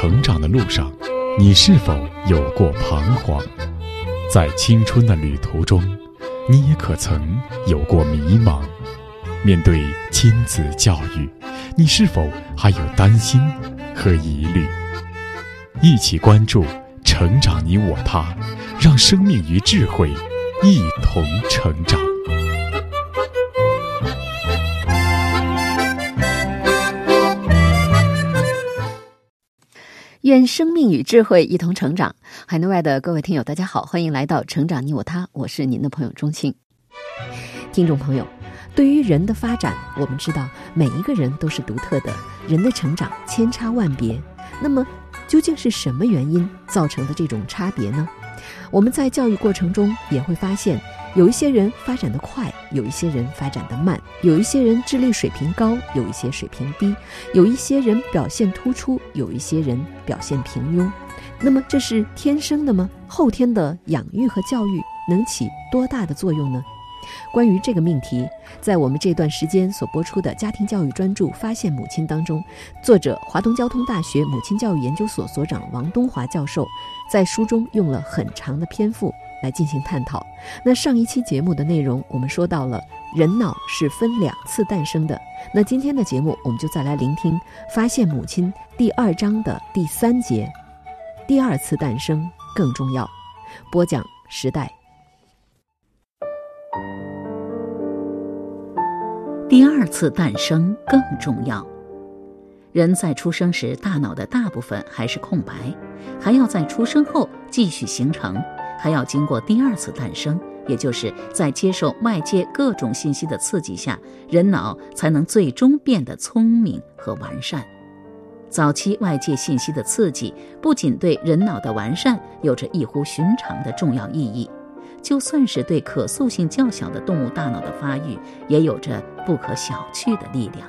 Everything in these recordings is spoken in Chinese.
成长的路上，你是否有过彷徨？在青春的旅途中，你也可曾有过迷茫？面对亲子教育，你是否还有担心和疑虑？一起关注成长你我他，让生命与智慧一同成长。愿生命与智慧一同成长。海内外的各位听友，大家好，欢迎来到《成长你我他》，我是您的朋友钟青。听众朋友，对于人的发展，我们知道每一个人都是独特的，人的成长千差万别。那么，究竟是什么原因造成的这种差别呢？我们在教育过程中也会发现。有一些人发展的快，有一些人发展的慢，有一些人智力水平高，有一些水平低，有一些人表现突出，有一些人表现平庸。那么这是天生的吗？后天的养育和教育能起多大的作用呢？关于这个命题，在我们这段时间所播出的家庭教育专著《发现母亲》当中，作者华东交通大学母亲教育研究所所长王东华教授在书中用了很长的篇幅。来进行探讨。那上一期节目的内容，我们说到了人脑是分两次诞生的。那今天的节目，我们就再来聆听《发现母亲》第二章的第三节：第二次诞生更重要。播讲时代。第二次诞生更重要。人在出生时，大脑的大部分还是空白，还要在出生后继续形成。还要经过第二次诞生，也就是在接受外界各种信息的刺激下，人脑才能最终变得聪明和完善。早期外界信息的刺激不仅对人脑的完善有着异乎寻常的重要意义，就算是对可塑性较小的动物大脑的发育也有着不可小觑的力量。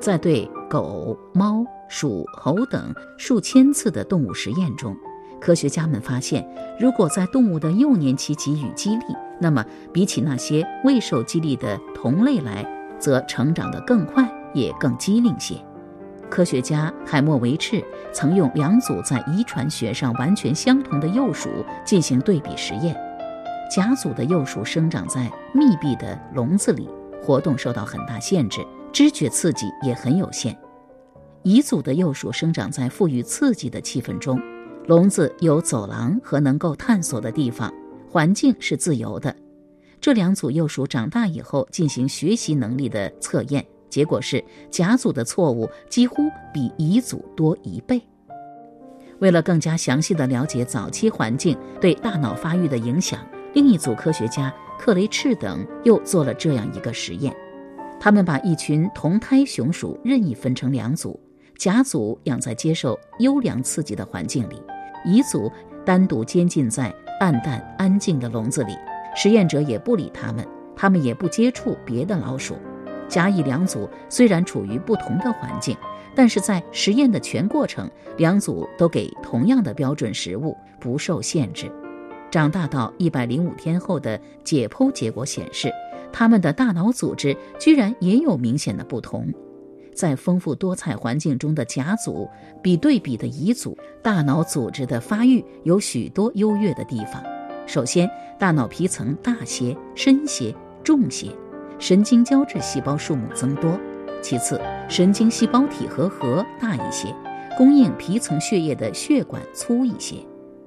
在对狗、猫、鼠、猴等数千次的动物实验中。科学家们发现，如果在动物的幼年期给予激励，那么比起那些未受激励的同类来，则成长得更快，也更机灵些。科学家海默维茨曾用两组在遗传学上完全相同的幼鼠进行对比实验。甲组的幼鼠生长在密闭的笼子里，活动受到很大限制，知觉刺激也很有限。乙组的幼鼠生长在富裕刺激的气氛中。笼子有走廊和能够探索的地方，环境是自由的。这两组幼鼠长大以后进行学习能力的测验，结果是甲组的错误几乎比乙组多一倍。为了更加详细的了解早期环境对大脑发育的影响，另一组科学家克雷赤等又做了这样一个实验：他们把一群同胎雄鼠任意分成两组，甲组养在接受优良刺激的环境里。乙组单独监禁在暗淡安静的笼子里，实验者也不理他们，他们也不接触别的老鼠。甲乙两组虽然处于不同的环境，但是在实验的全过程，两组都给同样的标准食物，不受限制。长大到一百零五天后的解剖结果显示，他们的大脑组织居然也有明显的不同。在丰富多彩环境中的甲组，比对比的乙组，大脑组织的发育有许多优越的地方。首先，大脑皮层大些、深些、重些，神经胶质细胞数目增多；其次，神经细胞体和核大一些，供应皮层血液的血管粗一些；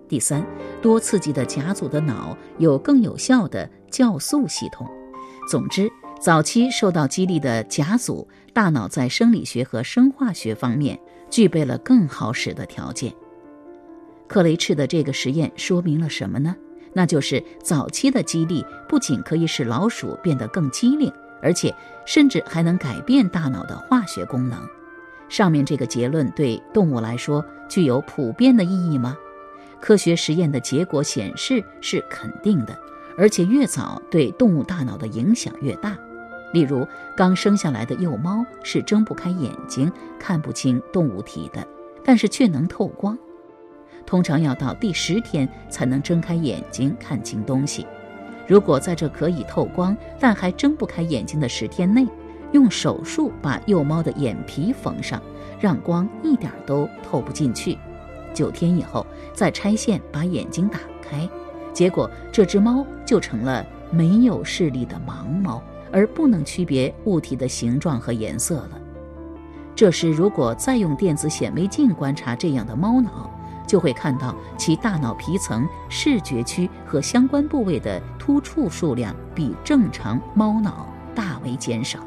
第三，多刺激的甲组的脑有更有效的酵素系统。总之。早期受到激励的甲组大脑在生理学和生化学方面具备了更好使的条件。克雷赤的这个实验说明了什么呢？那就是早期的激励不仅可以使老鼠变得更机灵，而且甚至还能改变大脑的化学功能。上面这个结论对动物来说具有普遍的意义吗？科学实验的结果显示是肯定的，而且越早对动物大脑的影响越大。例如，刚生下来的幼猫是睁不开眼睛、看不清动物体的，但是却能透光。通常要到第十天才能睁开眼睛看清东西。如果在这可以透光但还睁不开眼睛的十天内，用手术把幼猫的眼皮缝上，让光一点都透不进去。九天以后再拆线把眼睛打开，结果这只猫就成了没有视力的盲猫，而不能区别物体的形状和颜色了。这时，如果再用电子显微镜观察这样的猫脑，就会看到其大脑皮层、视觉区和相关部位的突触数量比正常猫脑大为减少。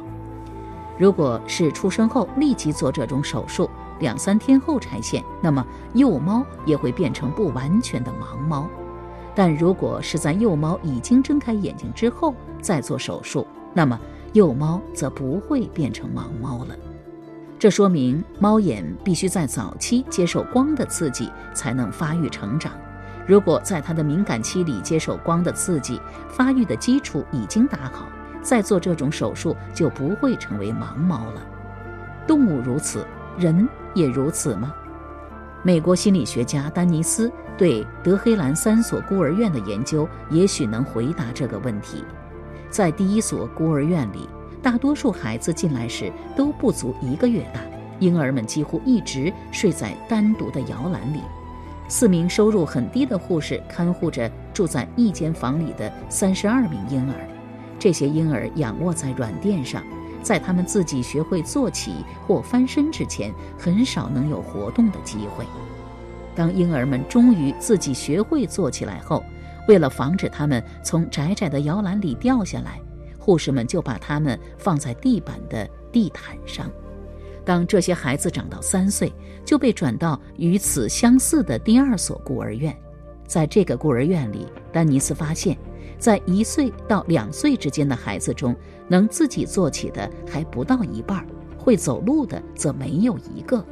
如果是出生后立即做这种手术，两三天后拆线，那么幼猫也会变成不完全的盲猫；但如果是在幼猫已经睁开眼睛之后再做手术，那么幼猫则不会变成盲猫了。这说明猫眼必须在早期接受光的刺激才能发育成长。如果在它的敏感期里接受光的刺激，发育的基础已经打好，再做这种手术就不会成为盲猫了。动物如此，人也如此吗？美国心理学家丹尼斯对德黑兰三所孤儿院的研究也许能回答这个问题。在第一所孤儿院里。大多数孩子进来时都不足一个月大，婴儿们几乎一直睡在单独的摇篮里。四名收入很低的护士看护着住在一间房里的三十二名婴儿。这些婴儿仰卧在软垫上，在他们自己学会坐起或翻身之前，很少能有活动的机会。当婴儿们终于自己学会坐起来后，为了防止他们从窄窄的摇篮里掉下来。护士们就把他们放在地板的地毯上。当这些孩子长到三岁，就被转到与此相似的第二所孤儿院。在这个孤儿院里，丹尼斯发现，在一岁到两岁之间的孩子中，能自己坐起的还不到一半，会走路的则没有一个。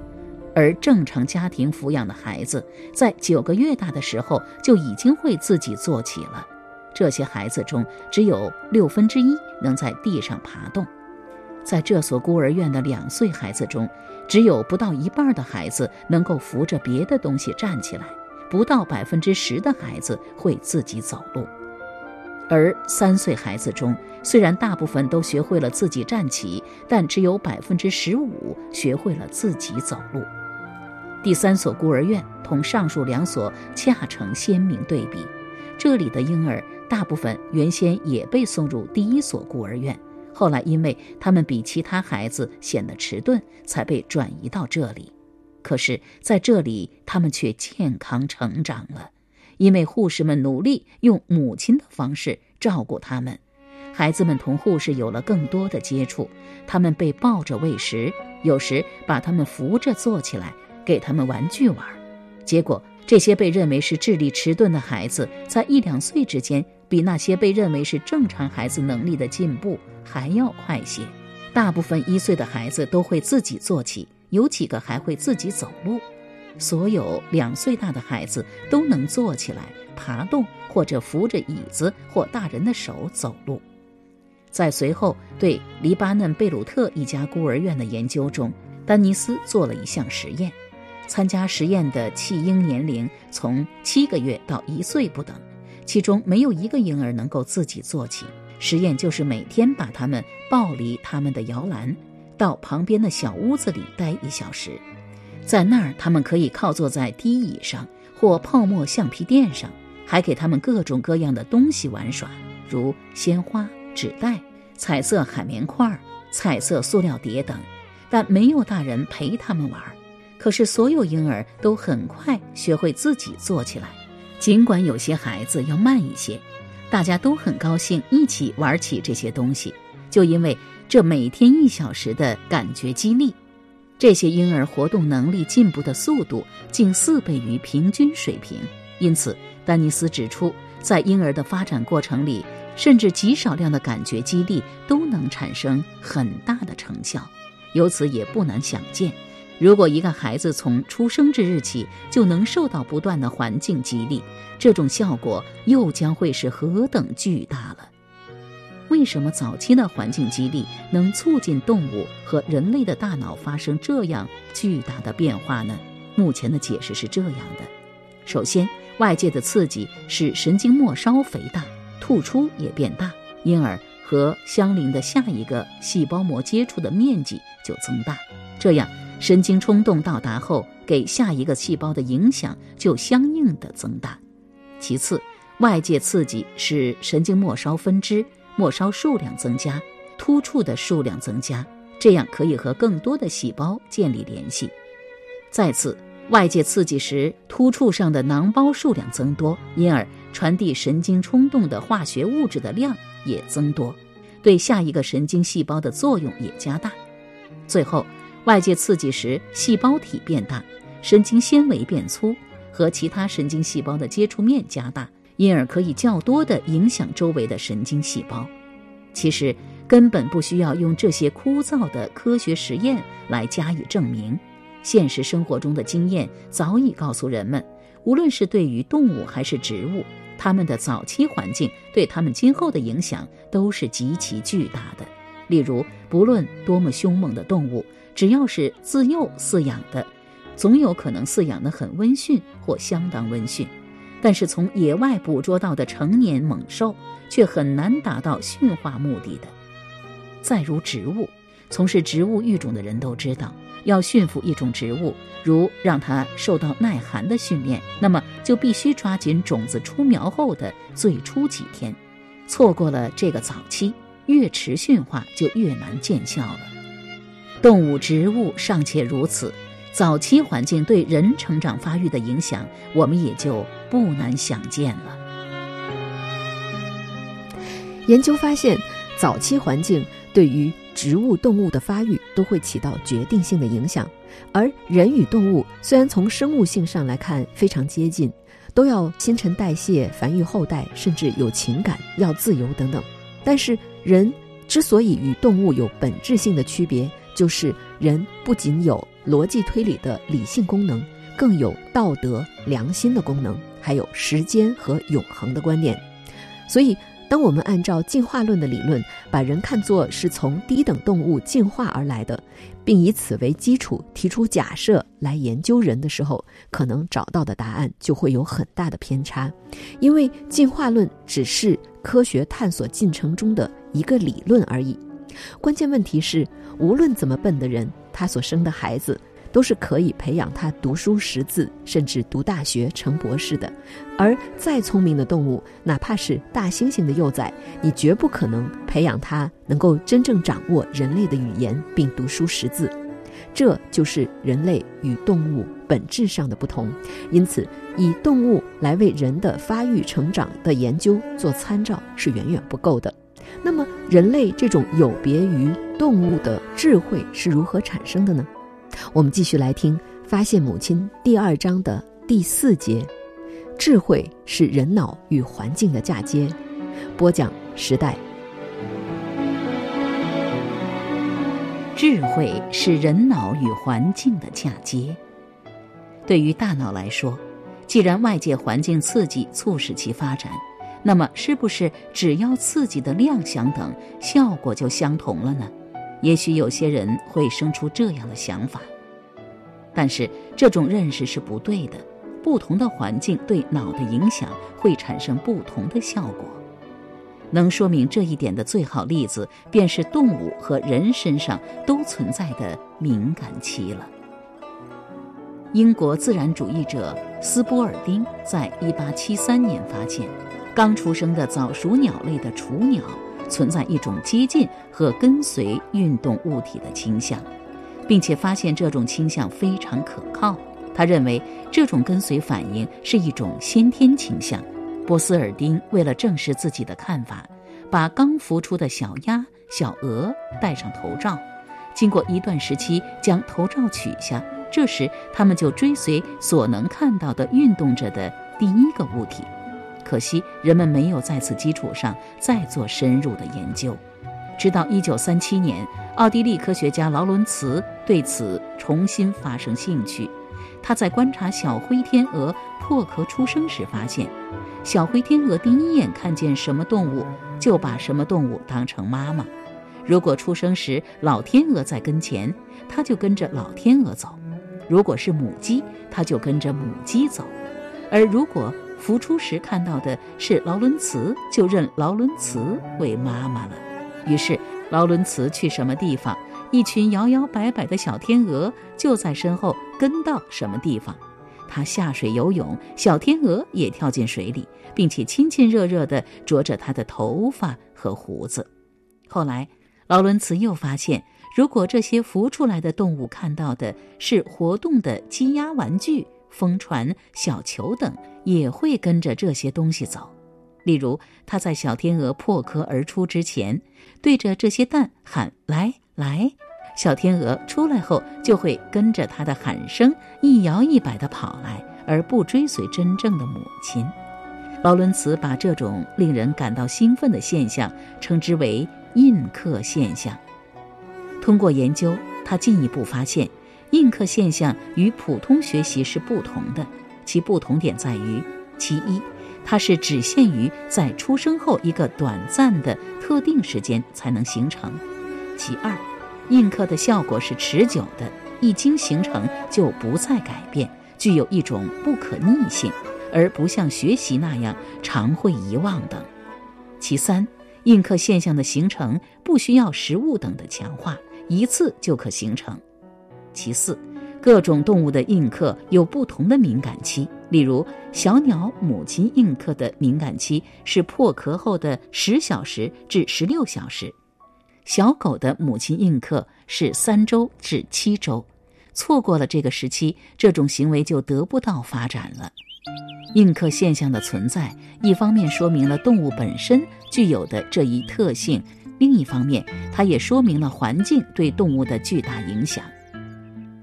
而正常家庭抚养的孩子，在九个月大的时候就已经会自己坐起了。这些孩子中，只有六分之一能在地上爬动。在这所孤儿院的两岁孩子中，只有不到一半的孩子能够扶着别的东西站起来，不到百分之十的孩子会自己走路。而三岁孩子中，虽然大部分都学会了自己站起，但只有百分之十五学会了自己走路。第三所孤儿院同上述两所恰成鲜明对比，这里的婴儿。大部分原先也被送入第一所孤儿院，后来因为他们比其他孩子显得迟钝，才被转移到这里。可是，在这里他们却健康成长了，因为护士们努力用母亲的方式照顾他们。孩子们同护士有了更多的接触，他们被抱着喂食，有时把他们扶着坐起来，给他们玩具玩。结果，这些被认为是智力迟钝的孩子，在一两岁之间。比那些被认为是正常孩子能力的进步还要快些。大部分一岁的孩子都会自己坐起，有几个还会自己走路。所有两岁大的孩子都能坐起来、爬动，或者扶着椅子或大人的手走路。在随后对黎巴嫩贝鲁特一家孤儿院的研究中，丹尼斯做了一项实验。参加实验的弃婴年龄从七个月到一岁不等。其中没有一个婴儿能够自己坐起。实验就是每天把他们抱离他们的摇篮，到旁边的小屋子里待一小时，在那儿他们可以靠坐在低椅上或泡沫橡皮垫上，还给他们各种各样的东西玩耍，如鲜花、纸袋、彩色海绵块、彩色塑料碟等，但没有大人陪他们玩。可是所有婴儿都很快学会自己坐起来。尽管有些孩子要慢一些，大家都很高兴一起玩起这些东西。就因为这每天一小时的感觉激励，这些婴儿活动能力进步的速度近四倍于平均水平。因此，丹尼斯指出，在婴儿的发展过程里，甚至极少量的感觉激励都能产生很大的成效。由此也不难想见。如果一个孩子从出生之日起就能受到不断的环境激励，这种效果又将会是何等巨大了？为什么早期的环境激励能促进动物和人类的大脑发生这样巨大的变化呢？目前的解释是这样的：首先，外界的刺激使神经末梢肥大，突出也变大，因而和相邻的下一个细胞膜接触的面积就增大，这样神经冲动到达后给下一个细胞的影响就相应的增大。其次，外界刺激使神经末梢分支、末梢数量增加，突触的数量增加，这样可以和更多的细胞建立联系。再次，外界刺激时突触上的囊包数量增多，因而传递神经冲动的化学物质的量。也增多，对下一个神经细胞的作用也加大。最后，外界刺激时，细胞体变大，神经纤维变粗，和其他神经细胞的接触面加大，因而可以较多地影响周围的神经细胞。其实根本不需要用这些枯燥的科学实验来加以证明，现实生活中的经验早已告诉人们，无论是对于动物还是植物。它们的早期环境对它们今后的影响都是极其巨大的。例如，不论多么凶猛的动物，只要是自幼饲养的，总有可能饲养得很温驯或相当温驯。但是，从野外捕捉到的成年猛兽，却很难达到驯化目的的。再如植物，从事植物育种的人都知道。要驯服一种植物，如让它受到耐寒的训练，那么就必须抓紧种子出苗后的最初几天。错过了这个早期，越迟驯化就越难见效了。动物、植物尚且如此，早期环境对人成长发育的影响，我们也就不难想见了。研究发现，早期环境对于植物、动物的发育都会起到决定性的影响，而人与动物虽然从生物性上来看非常接近，都要新陈代谢、繁育后代，甚至有情感、要自由等等，但是人之所以与动物有本质性的区别，就是人不仅有逻辑推理的理性功能，更有道德、良心的功能，还有时间和永恒的观念，所以。当我们按照进化论的理论，把人看作是从低等动物进化而来的，并以此为基础提出假设来研究人的时候，可能找到的答案就会有很大的偏差，因为进化论只是科学探索进程中的一个理论而已。关键问题是，无论怎么笨的人，他所生的孩子。都是可以培养他读书识字，甚至读大学成博士的。而再聪明的动物，哪怕是大猩猩的幼崽，你绝不可能培养他能够真正掌握人类的语言并读书识字。这就是人类与动物本质上的不同。因此，以动物来为人的发育成长的研究做参照是远远不够的。那么，人类这种有别于动物的智慧是如何产生的呢？我们继续来听《发现母亲》第二章的第四节：智慧是人脑与环境的嫁接。播讲时代。智慧是人脑与环境的嫁接。对于大脑来说，既然外界环境刺激促使其发展，那么是不是只要刺激的量相等，效果就相同了呢？也许有些人会生出这样的想法，但是这种认识是不对的。不同的环境对脑的影响会产生不同的效果。能说明这一点的最好例子，便是动物和人身上都存在的敏感期了。英国自然主义者斯波尔丁在1873年发现，刚出生的早熟鸟类的雏鸟。存在一种接近和跟随运动物体的倾向，并且发现这种倾向非常可靠。他认为这种跟随反应是一种先天倾向。波斯尔丁为了证实自己的看法，把刚孵出的小鸭、小鹅戴上头罩，经过一段时期将头罩取下，这时他们就追随所能看到的运动着的第一个物体。可惜，人们没有在此基础上再做深入的研究。直到1937年，奥地利科学家劳伦茨对此重新发生兴趣。他在观察小灰天鹅破壳出生时发现，小灰天鹅第一眼看见什么动物，就把什么动物当成妈妈。如果出生时老天鹅在跟前，它就跟着老天鹅走；如果是母鸡，它就跟着母鸡走；而如果孵出时看到的是劳伦茨，就认劳伦茨为妈妈了。于是劳伦茨去什么地方，一群摇摇摆摆的小天鹅就在身后跟到什么地方。他下水游泳，小天鹅也跳进水里，并且亲亲热热地啄着他的头发和胡子。后来，劳伦茨又发现，如果这些浮出来的动物看到的是活动的鸡鸭玩具、风船、小球等，也会跟着这些东西走。例如，他在小天鹅破壳而出之前，对着这些蛋喊“来来”，小天鹅出来后就会跟着他的喊声一摇一摆地跑来，而不追随真正的母亲。劳伦茨把这种令人感到兴奋的现象称之为“印刻现象”。通过研究，他进一步发现，印刻现象与普通学习是不同的。其不同点在于，其一。它是只限于在出生后一个短暂的特定时间才能形成。其二，印刻的效果是持久的，一经形成就不再改变，具有一种不可逆性，而不像学习那样常会遗忘等。其三，印刻现象的形成不需要食物等的强化，一次就可形成。其四。各种动物的印刻有不同的敏感期，例如小鸟母亲印刻的敏感期是破壳后的十小时至十六小时，小狗的母亲印刻是三周至七周，错过了这个时期，这种行为就得不到发展了。印刻现象的存在，一方面说明了动物本身具有的这一特性，另一方面，它也说明了环境对动物的巨大影响。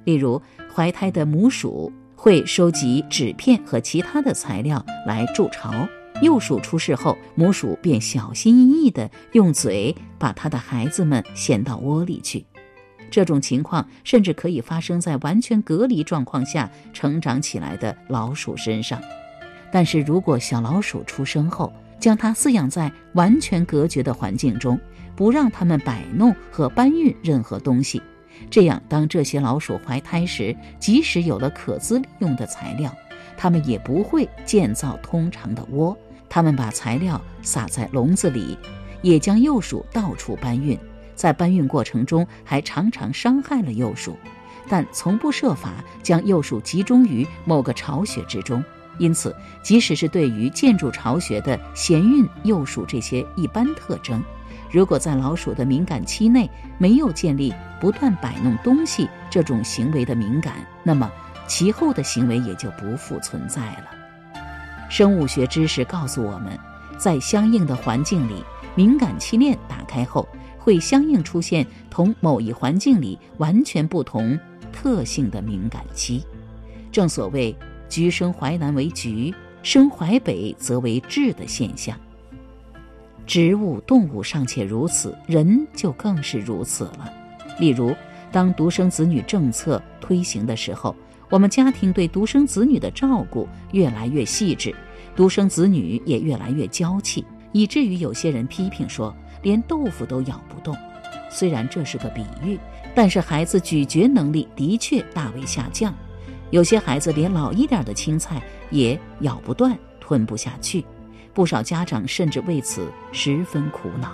例如，怀胎的母鼠会收集纸片和其他的材料来筑巢，幼鼠出世后，母鼠便小心翼翼地用嘴把它的孩子们衔到窝里去。这种情况甚至可以发生在完全隔离状况下成长起来的老鼠身上。但是如果小老鼠出生后，将它饲养在完全隔绝的环境中，不让它们摆弄和搬运任何东西。这样，当这些老鼠怀胎时，即使有了可资利用的材料，它们也不会建造通常的窝。它们把材料撒在笼子里，也将幼鼠到处搬运，在搬运过程中还常常伤害了幼鼠，但从不设法将幼鼠集中于某个巢穴之中。因此，即使是对于建筑巢穴的闲运幼鼠这些一般特征。如果在老鼠的敏感期内没有建立不断摆弄东西这种行为的敏感，那么其后的行为也就不复存在了。生物学知识告诉我们，在相应的环境里，敏感期链打开后，会相应出现同某一环境里完全不同特性的敏感期。正所谓“橘生淮南为橘，生淮北则为枳”的现象。植物、动物尚且如此，人就更是如此了。例如，当独生子女政策推行的时候，我们家庭对独生子女的照顾越来越细致，独生子女也越来越娇气，以至于有些人批评说，连豆腐都咬不动。虽然这是个比喻，但是孩子咀嚼能力的确大为下降，有些孩子连老一点的青菜也咬不断、吞不下去。不少家长甚至为此十分苦恼，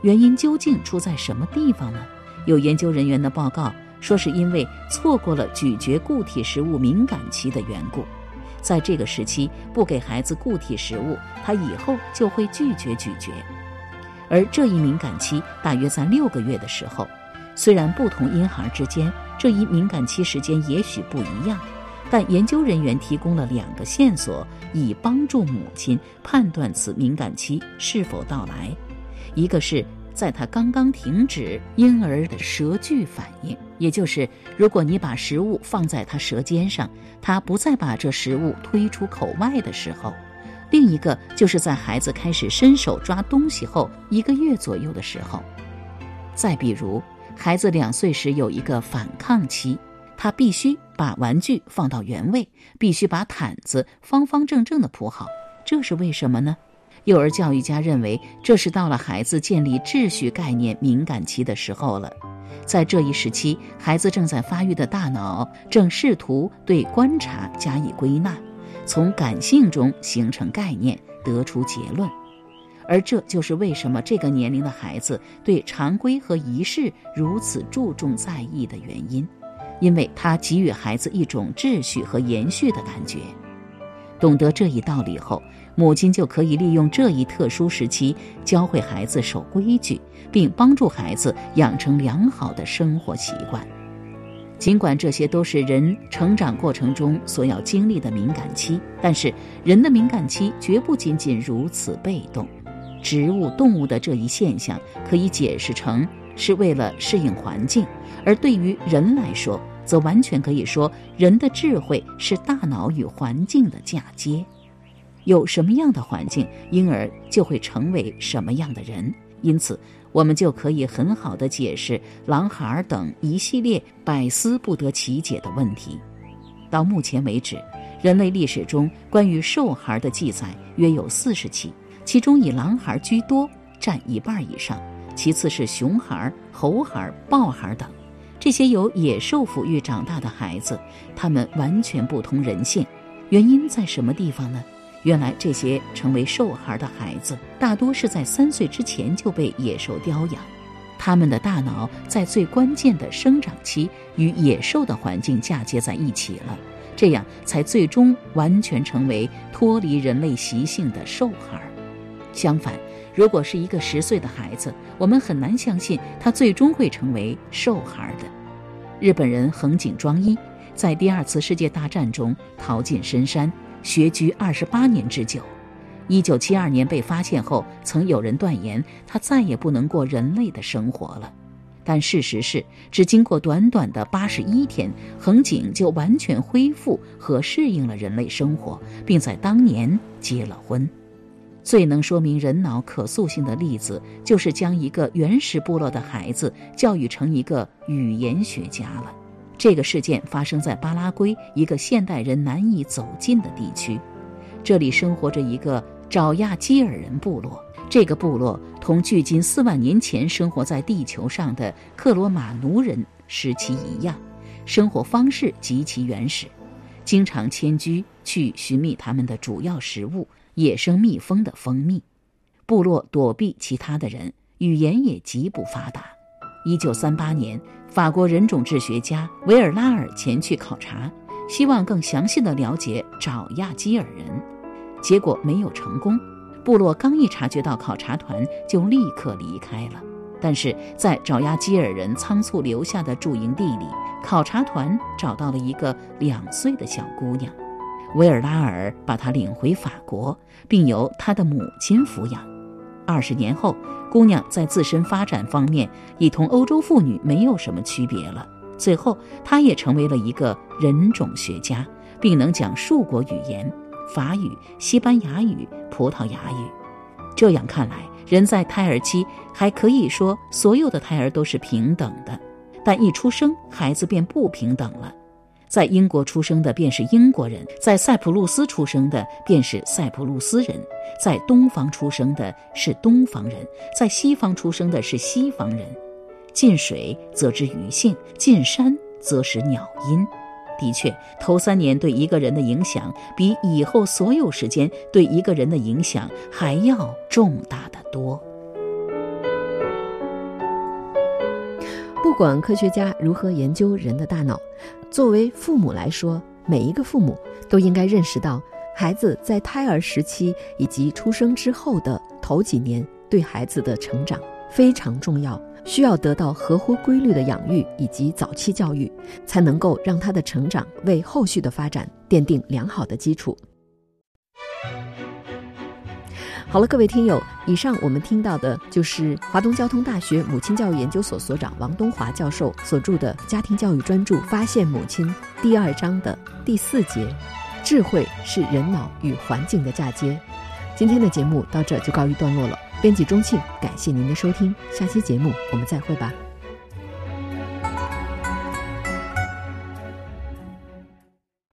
原因究竟出在什么地方呢？有研究人员的报告说，是因为错过了咀嚼固体食物敏感期的缘故。在这个时期不给孩子固体食物，他以后就会拒绝咀嚼。而这一敏感期大约在六个月的时候，虽然不同婴孩之间这一敏感期时间也许不一样。但研究人员提供了两个线索，以帮助母亲判断此敏感期是否到来。一个是在他刚刚停止婴儿的舌距反应，也就是如果你把食物放在他舌尖上，他不再把这食物推出口外的时候；另一个就是在孩子开始伸手抓东西后一个月左右的时候。再比如，孩子两岁时有一个反抗期。他必须把玩具放到原位，必须把毯子方方正正的铺好。这是为什么呢？幼儿教育家认为，这是到了孩子建立秩序概念敏感期的时候了。在这一时期，孩子正在发育的大脑正试图对观察加以归纳，从感性中形成概念，得出结论。而这就是为什么这个年龄的孩子对常规和仪式如此注重在意的原因，因为他给予孩子一种秩序和延续的感觉。懂得这一道理后，母亲就可以利用这一特殊时期教会孩子守规矩，并帮助孩子养成良好的生活习惯。尽管这些都是人成长过程中所要经历的敏感期，但是人的敏感期绝不仅仅如此被动。植物、动物的这一现象可以解释成是为了适应环境，而对于人来说，则完全可以说人的智慧是大脑与环境的嫁接。有什么样的环境，婴儿就会成为什么样的人。因此。我们就可以很好的解释狼孩等一系列百思不得其解的问题。到目前为止，人类历史中关于兽孩的记载约有四十起，其中以狼孩居多，占一半以上，其次是熊孩、猴孩、豹孩等。这些由野兽抚育长大的孩子，他们完全不通人性。原因在什么地方呢？原来这些成为兽孩的孩子，大多是在三岁之前就被野兽叼养，他们的大脑在最关键的生长期与野兽的环境嫁接在一起了，这样才最终完全成为脱离人类习性的兽孩。相反，如果是一个十岁的孩子，我们很难相信他最终会成为瘦孩的。日本人横井庄一在第二次世界大战中逃进深山。学居二十八年之久，一九七二年被发现后，曾有人断言他再也不能过人类的生活了。但事实是，只经过短短的八十一天，横井就完全恢复和适应了人类生活，并在当年结了婚。最能说明人脑可塑性的例子，就是将一个原始部落的孩子教育成一个语言学家了。这个事件发生在巴拉圭一个现代人难以走进的地区，这里生活着一个爪亚基尔人部落。这个部落同距今四万年前生活在地球上的克罗马奴人时期一样，生活方式极其原始，经常迁居去寻觅他们的主要食物——野生蜜蜂的蜂蜜。部落躲避其他的人，语言也极不发达。一九三八年。法国人种志学家维尔拉尔前去考察，希望更详细的了解爪亚基尔人，结果没有成功。部落刚一察觉到考察团，就立刻离开了。但是在爪亚基尔人仓促留下的驻营地里，考察团找到了一个两岁的小姑娘，维尔拉尔把她领回法国，并由她的母亲抚养。二十年后。姑娘在自身发展方面已同欧洲妇女没有什么区别了。最后，她也成为了一个人种学家，并能讲数国语言：法语、西班牙语、葡萄牙语。这样看来，人在胎儿期还可以说所有的胎儿都是平等的，但一出生，孩子便不平等了。在英国出生的便是英国人，在塞浦路斯出生的便是塞浦路斯人，在东方出生的是东方人，在西方出生的是西方人。近水则知鱼性，近山则识鸟音。的确，头三年对一个人的影响，比以后所有时间对一个人的影响还要重大的多。不管科学家如何研究人的大脑，作为父母来说，每一个父母都应该认识到，孩子在胎儿时期以及出生之后的头几年对孩子的成长非常重要，需要得到合乎规律的养育以及早期教育，才能够让他的成长为后续的发展奠定良好的基础。好了，各位听友，以上我们听到的就是华东交通大学母亲教育研究所所长王东华教授所著的家庭教育专著《发现母亲》第二章的第四节：智慧是人脑与环境的嫁接。今天的节目到这就告一段落了。编辑钟庆，感谢您的收听，下期节目我们再会吧。